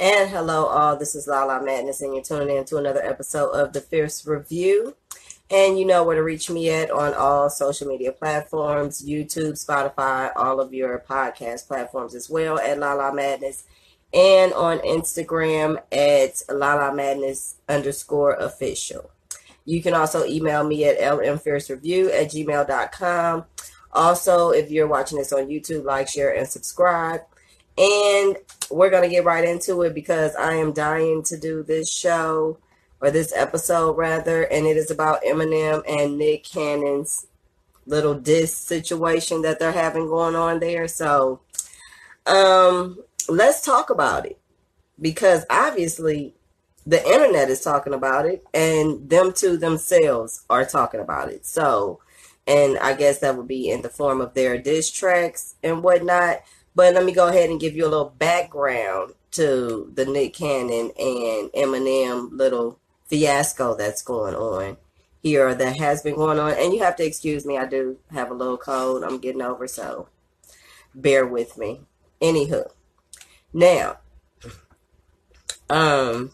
And hello, all. This is Lala Madness, and you're tuning in to another episode of the Fierce Review. And you know where to reach me at on all social media platforms YouTube, Spotify, all of your podcast platforms as well at Lala Madness, and on Instagram at Lala Madness underscore official. You can also email me at lmfiercereview at gmail.com. Also, if you're watching this on YouTube, like, share, and subscribe. And we're going to get right into it because I am dying to do this show or this episode rather. And it is about Eminem and Nick Cannon's little diss situation that they're having going on there. So, um, let's talk about it because obviously the internet is talking about it and them two themselves are talking about it. So, and I guess that would be in the form of their diss tracks and whatnot. But let me go ahead and give you a little background to the Nick Cannon and Eminem little fiasco that's going on here that has been going on. And you have to excuse me, I do have a little cold I'm getting over, so bear with me. Anywho, now, um,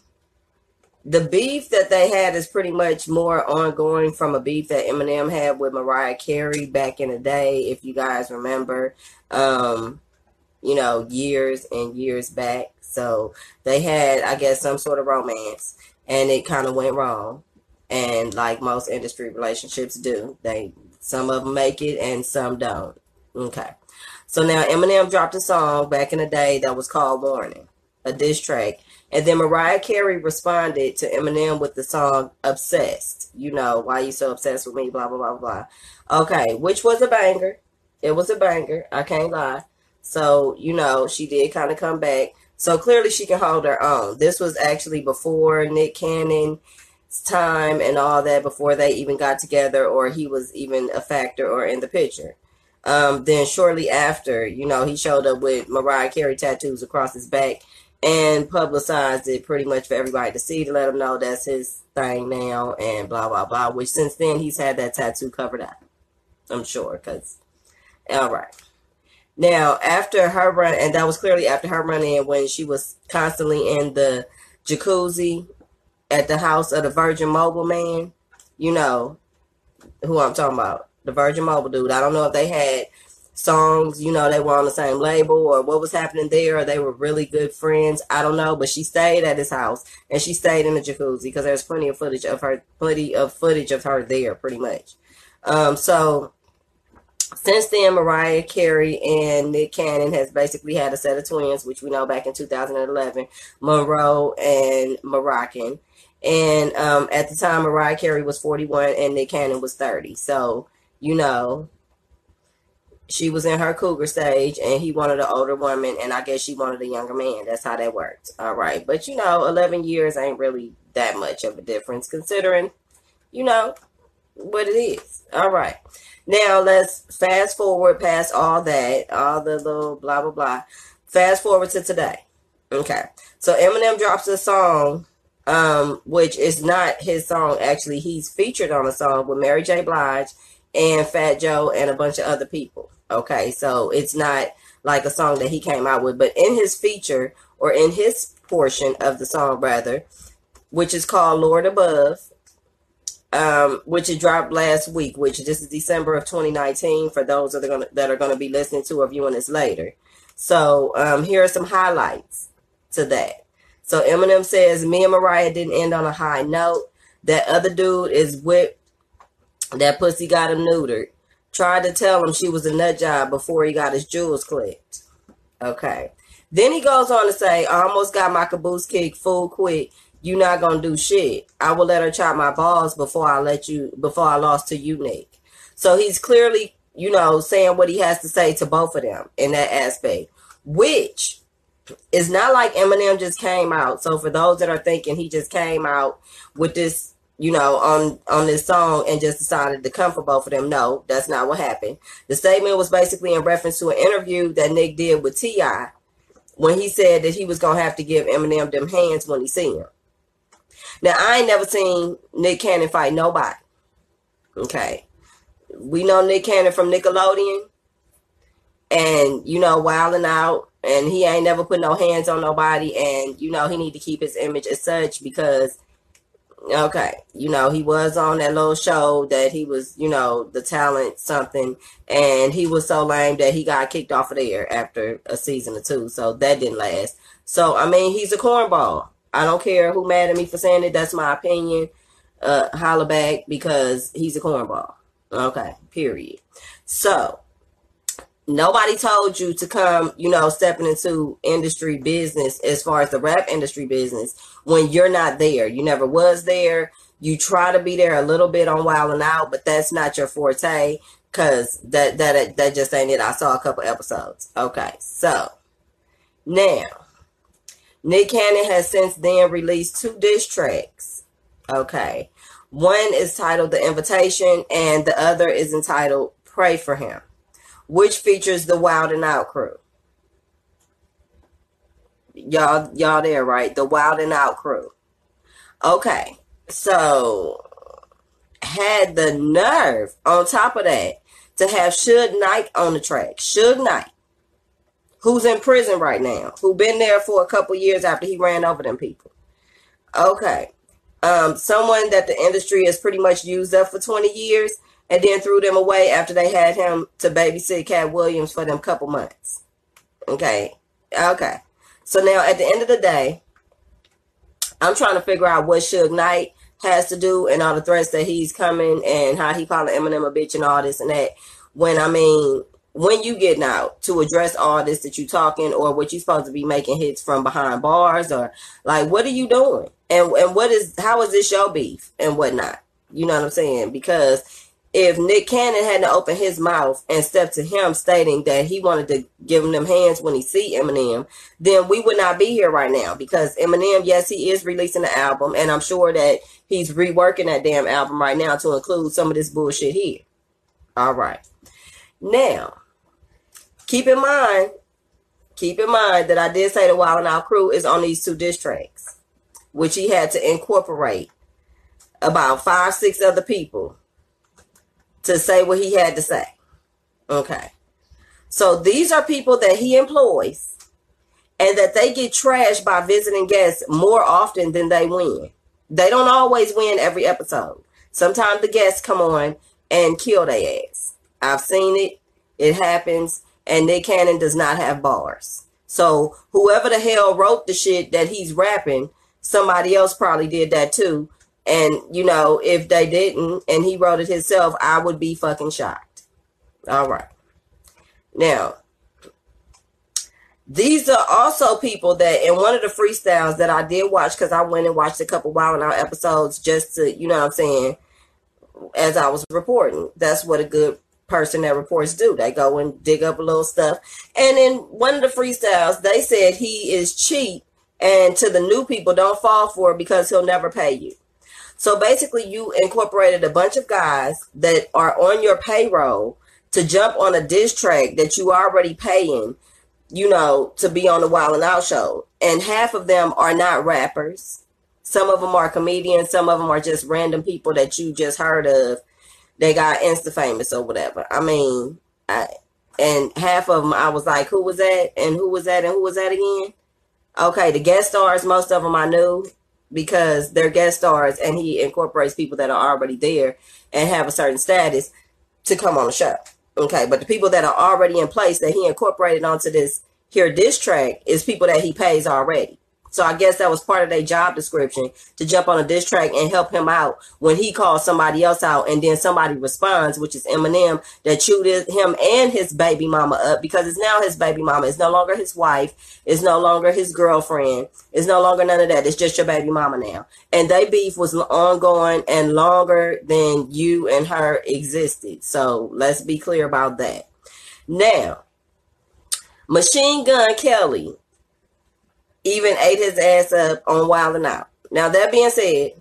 the beef that they had is pretty much more ongoing from a beef that Eminem had with Mariah Carey back in the day, if you guys remember. Um, you know, years and years back. So they had, I guess, some sort of romance and it kind of went wrong. And like most industry relationships do, they some of them make it and some don't. Okay. So now Eminem dropped a song back in the day that was called Warning, a diss track. And then Mariah Carey responded to Eminem with the song Obsessed. You know, why you so obsessed with me, blah, blah, blah, blah. Okay, which was a banger. It was a banger. I can't lie. So, you know, she did kind of come back. So clearly she can hold her own. This was actually before Nick Cannon's time and all that, before they even got together or he was even a factor or in the picture. Um, then shortly after, you know, he showed up with Mariah Carey tattoos across his back and publicized it pretty much for everybody to see to let him know that's his thing now and blah, blah, blah. Which since then he's had that tattoo covered up. I'm sure, because, all right. Now, after her run, and that was clearly after her run in when she was constantly in the jacuzzi at the house of the Virgin Mobile man, you know who I'm talking about, the Virgin Mobile dude. I don't know if they had songs, you know, they were on the same label or what was happening there, or they were really good friends. I don't know, but she stayed at his house and she stayed in the jacuzzi because there's plenty of footage of her, plenty of footage of her there, pretty much. Um, so since then, Mariah Carey and Nick Cannon has basically had a set of twins, which we know back in 2011, Monroe and Moroccan. And um, at the time, Mariah Carey was 41 and Nick Cannon was 30. So, you know, she was in her cougar stage and he wanted an older woman and I guess she wanted a younger man. That's how that worked. All right. But, you know, 11 years ain't really that much of a difference considering, you know, what it is. All right. Now let's fast forward past all that, all the little blah blah blah. Fast forward to today. Okay. So Eminem drops a song, um, which is not his song. Actually, he's featured on a song with Mary J. Blige and Fat Joe and a bunch of other people. Okay, so it's not like a song that he came out with, but in his feature or in his portion of the song, rather, which is called Lord Above, um, which it dropped last week, which this is December of 2019 for those that are gonna that are gonna be listening to or viewing this later. So um, here are some highlights to that. So Eminem says, "Me and Mariah didn't end on a high note. That other dude is whipped. that pussy got him neutered. Tried to tell him she was a nut job before he got his jewels clipped. Okay. Then he goes on to say, I almost got my caboose kicked full quick you're not gonna do shit. I will let her chop my balls before I let you before I lost to you, Nick. So he's clearly, you know, saying what he has to say to both of them in that aspect, which is not like Eminem just came out. So for those that are thinking he just came out with this, you know, on on this song and just decided to come for both of them, no, that's not what happened. The statement was basically in reference to an interview that Nick did with T.I. when he said that he was gonna have to give Eminem them hands when he see him. Now I ain't never seen Nick Cannon fight nobody. Okay. We know Nick Cannon from Nickelodeon. And you know, wilding out. And he ain't never put no hands on nobody. And you know he need to keep his image as such because okay you know he was on that little show that he was you know the talent something. And he was so lame that he got kicked off of there after a season or two. So that didn't last. So i mean he's a cornball i don't care who mad at me for saying it that's my opinion uh holla back because he's a cornball okay period so nobody told you to come, you know, stepping into industry business as far as the rap industry business when you're not there. You never was there. You try to be there a little bit on Wild and Out, but that's not your forte because that that that just ain't it. I saw a couple episodes. Okay, so now Nick Cannon has since then released two diss tracks. Okay. One is titled The Invitation and the other is entitled Pray for Him which features the Wild and Out crew. Y'all, y'all there, right? The Wild and Out crew. Okay, so had the nerve on top of that to have Suge Knight on the track. Suge Knight, who's in prison right now, who been there for a couple years after he ran over them people. Okay. Um, someone that the industry has pretty much used up for 20 years and then threw them away after they had him to babysit Katt Williams for them couple months. Okay. Okay. So now at the end of the day, I'm trying to figure out what Suge Knight has to do and all the threats that he's coming and how he calling Eminem a bitch and all this and that. When I mean, when you getting out to address all this that you talking or what you supposed to be making hits from behind bars or like what are you doing? And and what is how is this your beef and whatnot? You know what I'm saying? Because if Nick Cannon hadn't opened his mouth and stepped to him stating that he wanted to give him them hands when he see Eminem, then we would not be here right now because Eminem, yes, he is releasing the album, and I'm sure that he's reworking that damn album right now to include some of this bullshit here. All right. Now, keep in mind, keep in mind that I did say the Wild and Out crew is on these two diss tracks, which he had to incorporate about five, six other people to say what he had to say. Okay. So these are people that he employs and that they get trashed by visiting guests more often than they win. They don't always win every episode. Sometimes the guests come on and kill their ass. I've seen it. It happens. And Nick Cannon does not have bars. So whoever the hell wrote the shit that he's rapping, somebody else probably did that too. And, you know, if they didn't and he wrote it himself, I would be fucking shocked. All right. Now, these are also people that in one of the freestyles that I did watch because I went and watched a couple Wild Out episodes just to, you know what I'm saying, as I was reporting. That's what a good person that reports do. They go and dig up a little stuff. And in one of the freestyles, they said he is cheap and to the new people, don't fall for it because he'll never pay you. So basically, you incorporated a bunch of guys that are on your payroll to jump on a diss track that you already paying, you know, to be on the Wild and Out show. And half of them are not rappers. Some of them are comedians. Some of them are just random people that you just heard of. They got insta famous or whatever. I mean, I, and half of them, I was like, who was that? And who was that? And who was that again? Okay, the guest stars, most of them I knew because they're guest stars and he incorporates people that are already there and have a certain status to come on the show. Okay, but the people that are already in place that he incorporated onto this here diss track is people that he pays already. So I guess that was part of their job description to jump on a diss track and help him out when he calls somebody else out and then somebody responds, which is Eminem, that chewed him and his baby mama up because it's now his baby mama. It's no longer his wife. It's no longer his girlfriend. It's no longer none of that. It's just your baby mama now. And they beef was ongoing and longer than you and her existed. So let's be clear about that. Now, Machine Gun Kelly even ate his ass up on Wild and Out. Now that being said,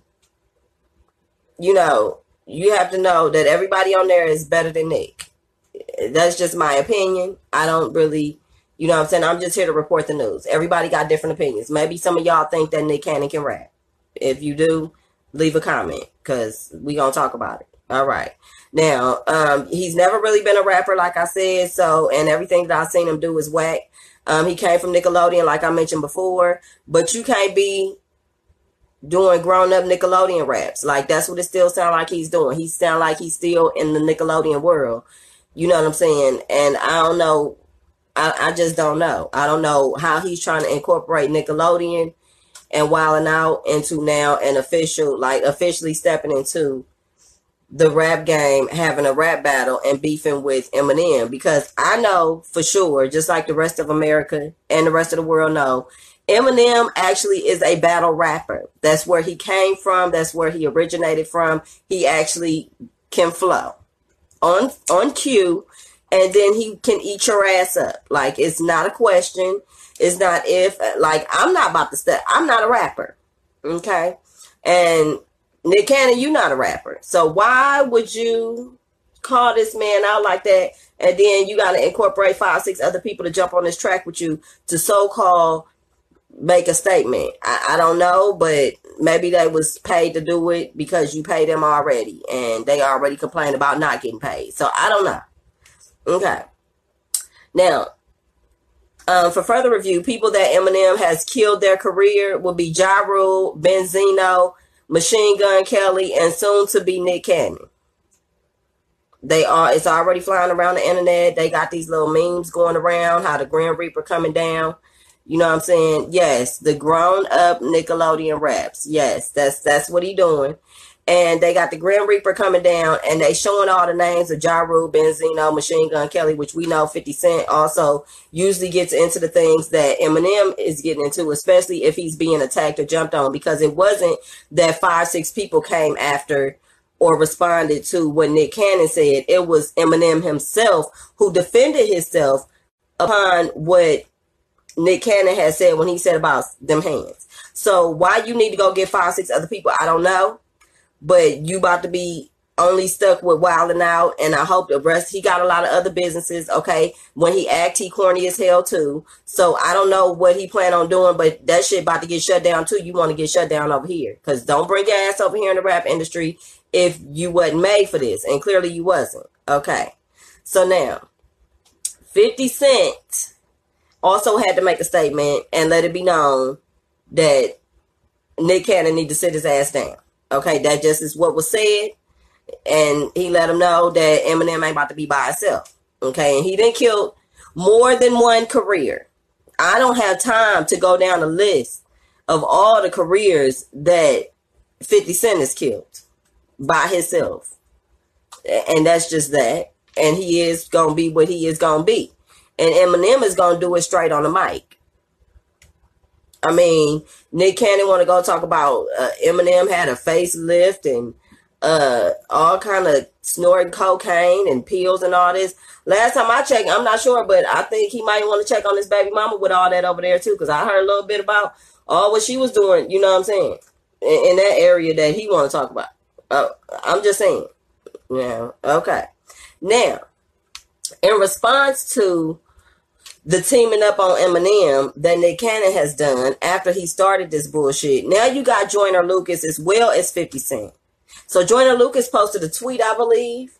you know, you have to know that everybody on there is better than Nick. That's just my opinion. I don't really, you know I'm saying? I'm just here to report the news. Everybody got different opinions. Maybe some of y'all think that Nick Cannon can rap. If you do, leave a comment because we to talk about it. All right. Now, um, he's never really been a rapper, like I said. So, and everything that I've seen him do is whack. Um, he came from Nickelodeon, like I mentioned before, but you can't be doing grown up Nickelodeon raps. Like that's what it still sound like he's doing. He sound like he's still in the Nickelodeon world. You know what I'm saying? And I don't know. I, I just don't know. I don't know how he's trying to incorporate Nickelodeon and wilding out into now an official, like officially stepping into the rap game, having a rap battle and beefing with Eminem. Because I know for sure, just like the rest of America and the rest of the world know, Eminem actually is a battle rapper. That's where he came from. That's where he originated from. He actually can flow on on cue, and then he can eat your ass up. Like it's not a question. It's not if. Like I'm not about to step. I'm not a rapper. Okay, and Nick Cannon, you're not a rapper. So why would you call this man out like that? And then you got to incorporate five, six other people to jump on this track with you to so called make a statement. I, I don't know, but maybe they was paid to do it because you paid them already and they already complained about not getting paid. So I don't know. Okay. Now, um, for further review, people that Eminem has killed their career will be Ja Rule, Benzino, Machine Gun Kelly, and soon to be Nick Cannon. They are it's already flying around the internet. They got these little memes going around, how the Grim Reaper coming down. You know what I'm saying? Yes, the grown up Nickelodeon raps. Yes, that's that's what he doing. And they got the Grim Reaper coming down, and they showing all the names of Ja Benzino, Machine Gun Kelly, which we know 50 Cent also usually gets into the things that Eminem is getting into, especially if he's being attacked or jumped on, because it wasn't that five, six people came after or responded to what Nick Cannon said. It was Eminem himself who defended himself upon what Nick Cannon had said when he said about them hands. So why you need to go get five, six other people, I don't know. But you about to be only stuck with wilding out, and I hope the rest. He got a lot of other businesses. Okay, when he act, he corny as hell too. So I don't know what he plan on doing, but that shit about to get shut down too. You want to get shut down over here? Cause don't bring your ass over here in the rap industry if you wasn't made for this, and clearly you wasn't. Okay, so now, Fifty Cent also had to make a statement and let it be known that Nick Cannon need to sit his ass down. Okay, that just is what was said. And he let him know that Eminem ain't about to be by himself. Okay, and he didn't kill more than one career. I don't have time to go down the list of all the careers that 50 Cent has killed by himself. And that's just that. And he is going to be what he is going to be and Eminem is gonna do it straight on the mic. I mean, Nick Cannon want to go talk about uh, Eminem had a facelift and uh, all kind of snorting cocaine and pills and all this. Last time I checked, I'm not sure, but I think he might want to check on his baby mama with all that over there too, because I heard a little bit about all what she was doing. You know what I'm saying? In, in that area that he want to talk about. Uh, I'm just saying. Yeah. Okay. Now, in response to the teaming up on Eminem that Nick Cannon has done after he started this bullshit. Now you got Joyner Lucas as well as 50 Cent. So Joyner Lucas posted a tweet, I believe.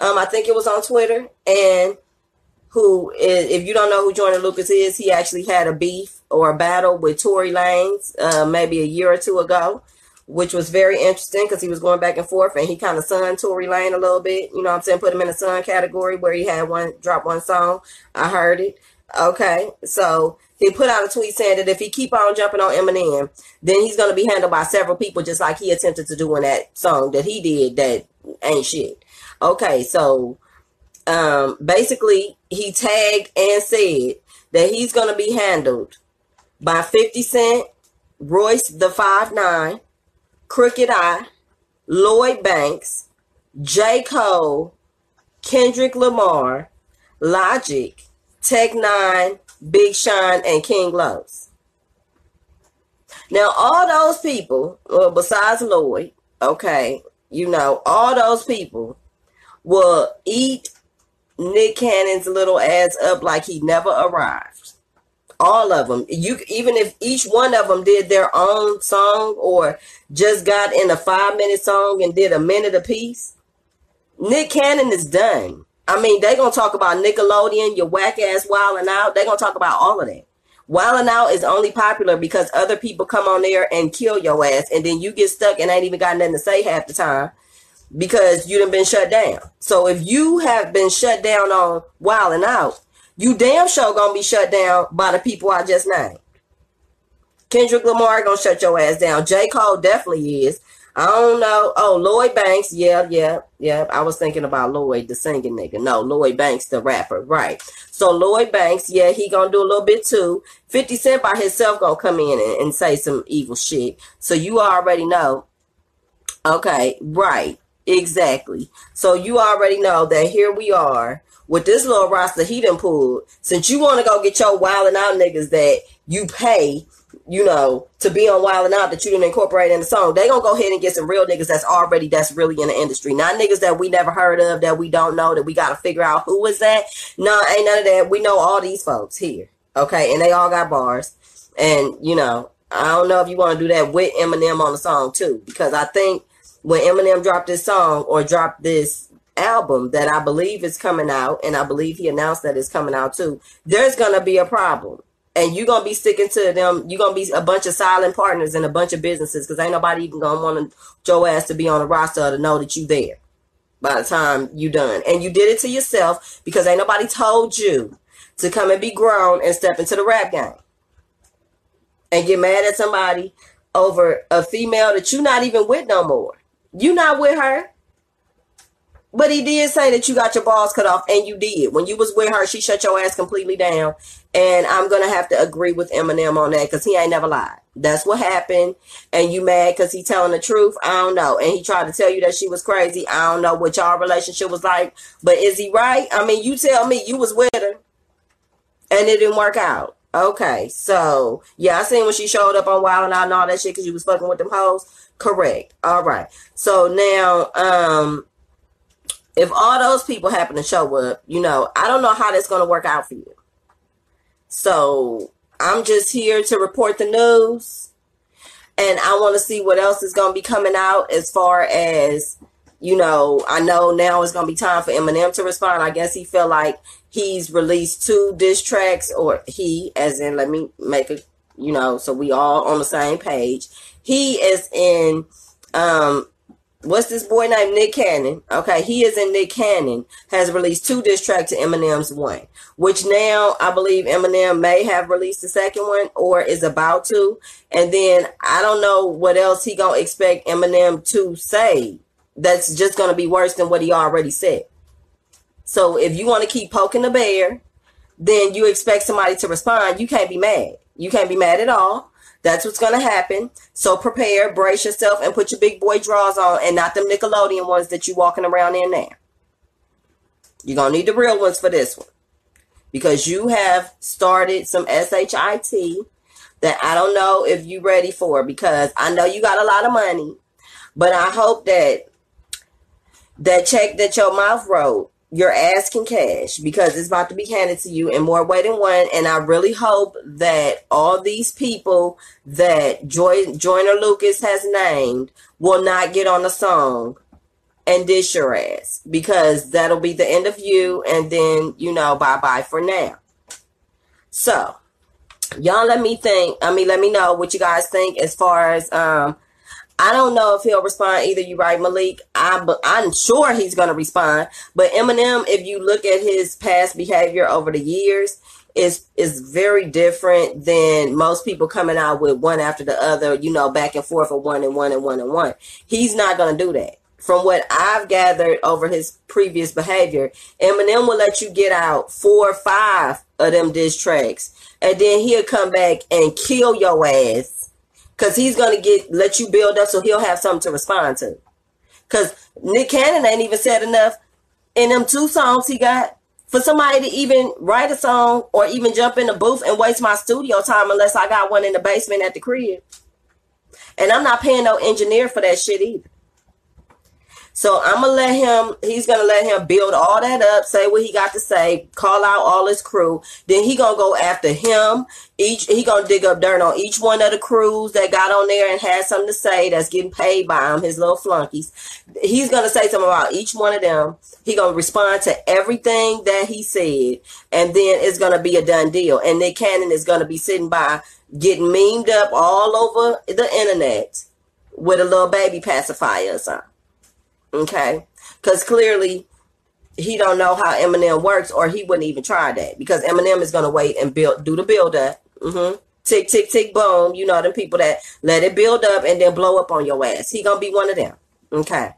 Um, I think it was on Twitter. And who, if you don't know who Joyner Lucas is, he actually had a beef or a battle with Tory Lanez uh, maybe a year or two ago which was very interesting because he was going back and forth and he kind of sunned Tory Lane a little bit. You know I'm saying? Put him in a sun category where he had one drop one song. I heard it. Okay. So he put out a tweet saying that if he keep on jumping on Eminem, then he's to be handled by several people just like he attempted to do in that song that he did that ain't shit. Okay. So um, basically he tagged and said that he's to be handled by 50 Cent, Royce the Five Nine, Crooked I, Lloyd Banks, J. Cole, Kendrick Lamar, Logic, Tech N9ne, Big Sean, and King Los. Now, all those people, well, besides Lloyd, okay, you know, all those people will eat Nick Cannon's little ass up like he never arrived all of them you even if each one of them did their own song or just got in a five minute song and did a minute a piece Nick Cannon is done. I mean, they gonna talk about Nickelodeon, your whack ass wilding out. They gonna talk about all of that. Wilding out is only popular because other people come on there and kill your ass, and then you get stuck and ain't even got nothing to say half the time because you done been shut down. So if you have been shut down on wilding out, you damn sure gonna be shut down by the people I just named. Kendrick Lamar gonna shut your ass down. J. Cole definitely is. I don't know. Oh, Lloyd Banks. Yeah, yeah, yeah. I was thinking about Lloyd, the singing nigga. No, Lloyd Banks, the rapper. Right. So Lloyd Banks, yeah, he gonna do a little bit too. 50 Cent by himself gonna come in and, and say some evil shit. So you already know. Okay, right. Exactly. So you already know that here we are with this little roster he done pulled. Since you want to go get your wilding out niggas that you pay you know, to be on Wild and Out that you didn't incorporate in the song, they gonna go ahead and get some real niggas that's already that's really in the industry. Not niggas that we never heard of, that we don't know, that we gotta figure out who is that. No, ain't none of that. We know all these folks here. Okay, and they all got bars. And, you know, I don't know if you want to do that with Eminem on the song too, because I think when Eminem dropped this song or dropped this album that I believe is coming out, and I believe he announced that it's coming out too, there's gonna be a problem and you're gonna be sticking to them. You're gonna be a bunch of silent partners and a bunch of businesses because ain't nobody even gonna want your ass to be on the roster to know that you there by the time you done. And you did it to yourself because ain't nobody told you to come and be grown and step into the rap game and get mad at somebody over a female that you're not even with no more. You not with her. But he did say that you got your balls cut off, and you did. When you was with her, she shut your ass completely down. And I'm gonna have to agree with Eminem on that because he ain't never lied. That's what happened. And you mad because he telling the truth? I don't know. And he tried to tell you that she was crazy. I don't know what y'all relationship was like. But is he right? I mean, you tell me you was with her, and it didn't work out. Okay, so yeah, I seen when she showed up on Wild and Out and all that shit because you was fucking with them hoes. Correct. All right. So now, um, if all those people happen to show up, you know, I don't know how that's going to work out for you. So I'm just here to report the news. And I want to see what else is going to be coming out as far as, you know, I know now it's going to be time for Eminem to respond. I guess he felt like he's released two diss tracks, or he, as in, let me make a, you know, so we all on the same page. He is in um what's this boy named Nick Cannon? Okay, he is in Nick Cannon has released two diss tracks to Eminem's one, which now I believe Eminem may have released the second one or is about to. And then I don't know what else he gonna expect Eminem to say. That's just gonna be worse than what he already said. So if you want to keep poking the bear, then you expect somebody to respond. You can't be mad. You can't be mad at all that's what's going to happen. So prepare, brace yourself, and put your big boy drawers on and not them Nickelodeon ones that you walking around in now. You're going to need the real ones for this one. Because you have started some SHIT that I don't know if you're ready for because I know you got a lot of money. But I hope that that check that your mouth wrote you're asking cash because it's about to be handed to you in more way than one. And I really hope that all these people that Joy, Joyner Lucas has named will not get on the song and dish your ass because that'll be the end of you. And then, you know, bye bye for now. So, y'all let me think. I mean, let me know what you guys think as far as um, I don't know if he'll respond either. You right, Malik. I'm I'm sure he's gonna respond. But Eminem, if you look at his past behavior over the years, is is very different than most people coming out with one after the other. You know, back and forth of one and one and one and one. He's not gonna do that. From what I've gathered over his previous behavior, Eminem will let you get out four or five of them diss tracks, and then he'll come back and kill your ass Cause he's gonna get let you build up so he'll have something to respond to. Cause Nick Cannon ain't even said enough in them two songs he got for somebody to even write a song or even jump in the booth and waste my studio time unless I got one in the basement at the crib. And I'm not paying no engineer for that shit either. So I'm gonna let him. He's gonna let him build all that up, say what he got to say, call out all his crew. Then he gonna go after him. Each he gonna dig up dirt on each one of the crews that got on there and had something to say that's getting paid by him, his little flunkies. He's gonna say something about each one of them. He gonna respond to everything that he said, and then it's gonna be a done deal. And Nick Cannon is gonna be sitting by getting memed up all over the internet with a little baby pacifier or something. Okay, because clearly he don't know how Eminem works, or he wouldn't even try that. Because Eminem is gonna wait and build, do the build up. Mm-hmm. Tick, tick, tick, boom. You know them people that let it build up and then blow up on your ass. He gonna be one of them. Okay.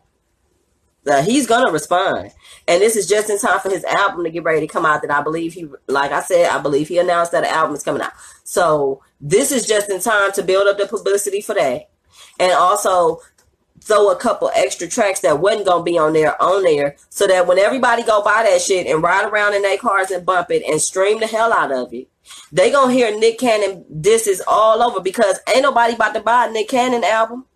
So he's gonna respond, and this is just in time for his album to get ready to come out. That I believe he, like I said, I believe he announced that the album is coming out. So this is just in time to build up the publicity for that, and also throw a couple extra tracks that wasn't gonna be on there on there so that when everybody go buy that shit and ride around in their cars and bump it and stream the hell out of it, they gonna hear Nick Cannon is all over because ain't nobody about to buy a Nick Cannon album.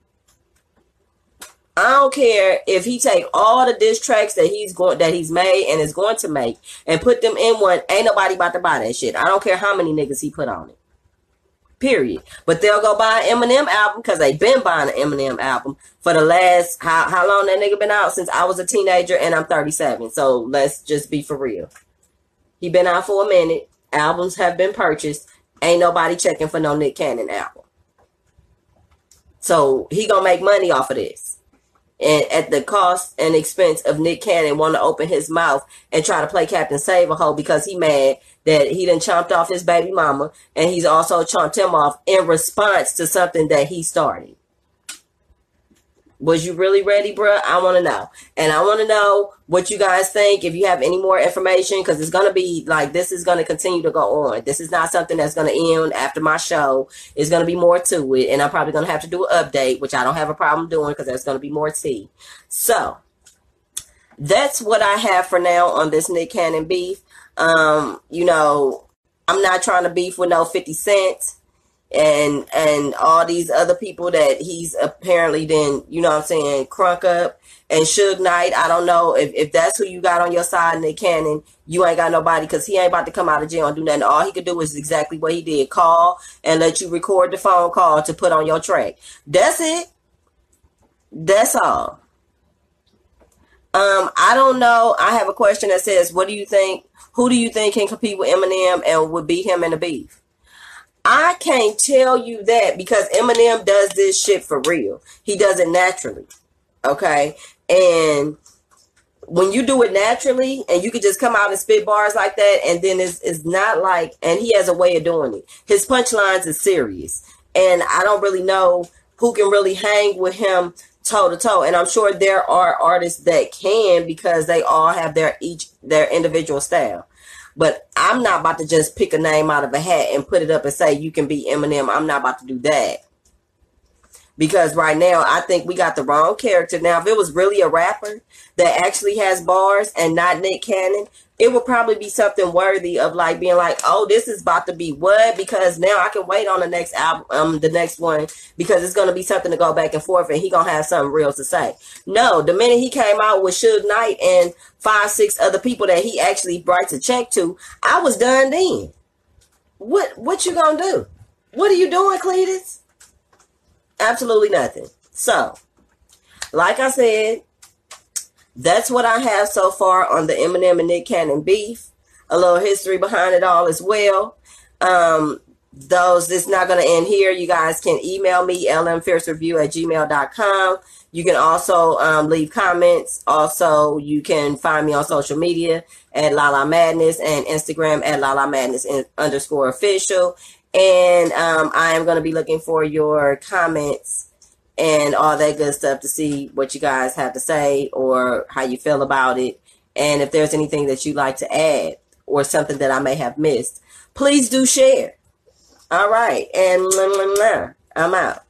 I don't care if he take all the diss tracks that he's going that he's made and is going to make and put them in one. Ain't nobody about to buy that shit. I don't care how many niggas he put on it. Period. But they'll go buy an Eminem album because they've been buying an Eminem album for the last how how long that nigga been out since I was a teenager and I'm 37. So let's just be for real. He been out for a minute. Albums have been purchased. Ain't nobody checking for no Nick Cannon album. So he gonna make money off of this. And at the cost and expense of Nick Cannon want to open his mouth and try to play Captain Save a Hole because he mad that he done chomped off his baby mama and he's also chomped him off in response to something that he started. Was you really ready, bruh? I want to know. And I want to know what you guys think. If you have any more information, because it's going to be like this is going to continue to go on. This is not something that's going to end after my show. It's going to be more to it. And I'm probably going to have to do an update, which I don't have a problem doing because there's going to be more tea. So that's what I have for now on this Nick Cannon beef. Um, you know, I'm not trying to beef with no 50 Cent and and all these other people that he's apparently then, you know I'm saying, crunk up. And Suge Knight, I don't know if, if that's who you got on your side in the canon, you ain't got nobody because he ain't about to come out of jail and do nothing. All he could do is exactly what he did call and let you record the phone call to put on your track. That's it. That's all. Um, I don't know. I have a question that says, what do you think who do you think can compete with Eminem and would beat him in a beef? I can't tell you that because Eminem does this shit for real. He does it naturally. Okay. And when you do it naturally and you can just come out and spit bars like that, and then it's, it's not like, and he has a way of doing it. His punchlines is serious. And I don't really know who can really hang with him toe to toe. And I'm sure there are artists that can because they all have their each their individual style. But I'm not about to just pick a name out of a hat and put it up and say you can be Eminem. I'm not about to do that. Because right now I think we got the wrong character. Now if it was really a rapper that actually has bars and not Nick Cannon, it would probably be something worthy of like being like, oh, this is about to be what? Because now I can wait on the next album, um, the next one, because it's gonna be something to go back and forth, and he gonna have something real to say. No, the minute he came out with Suge Knight and five, six other people that he actually writes a check to, I was done then. What what you gonna do? What are you doing, Cletus? Absolutely nothing. So, like I said, that's what I have so far on the Eminem and Nick Cannon beef. A little history behind it all as well. Um, those, it's not going to end here. You guys can email me, lmfiercereview at gmail.com. You can also um, leave comments. Also, you can find me on social media at Lala Madness and Instagram at Lala Madness underscore official. And um, I am going to be looking for your comments and all that good stuff to see what you guys have to say or how you feel about it. And if there's anything that you'd like to add or something that I may have missed, please do share. All right. And I'm out.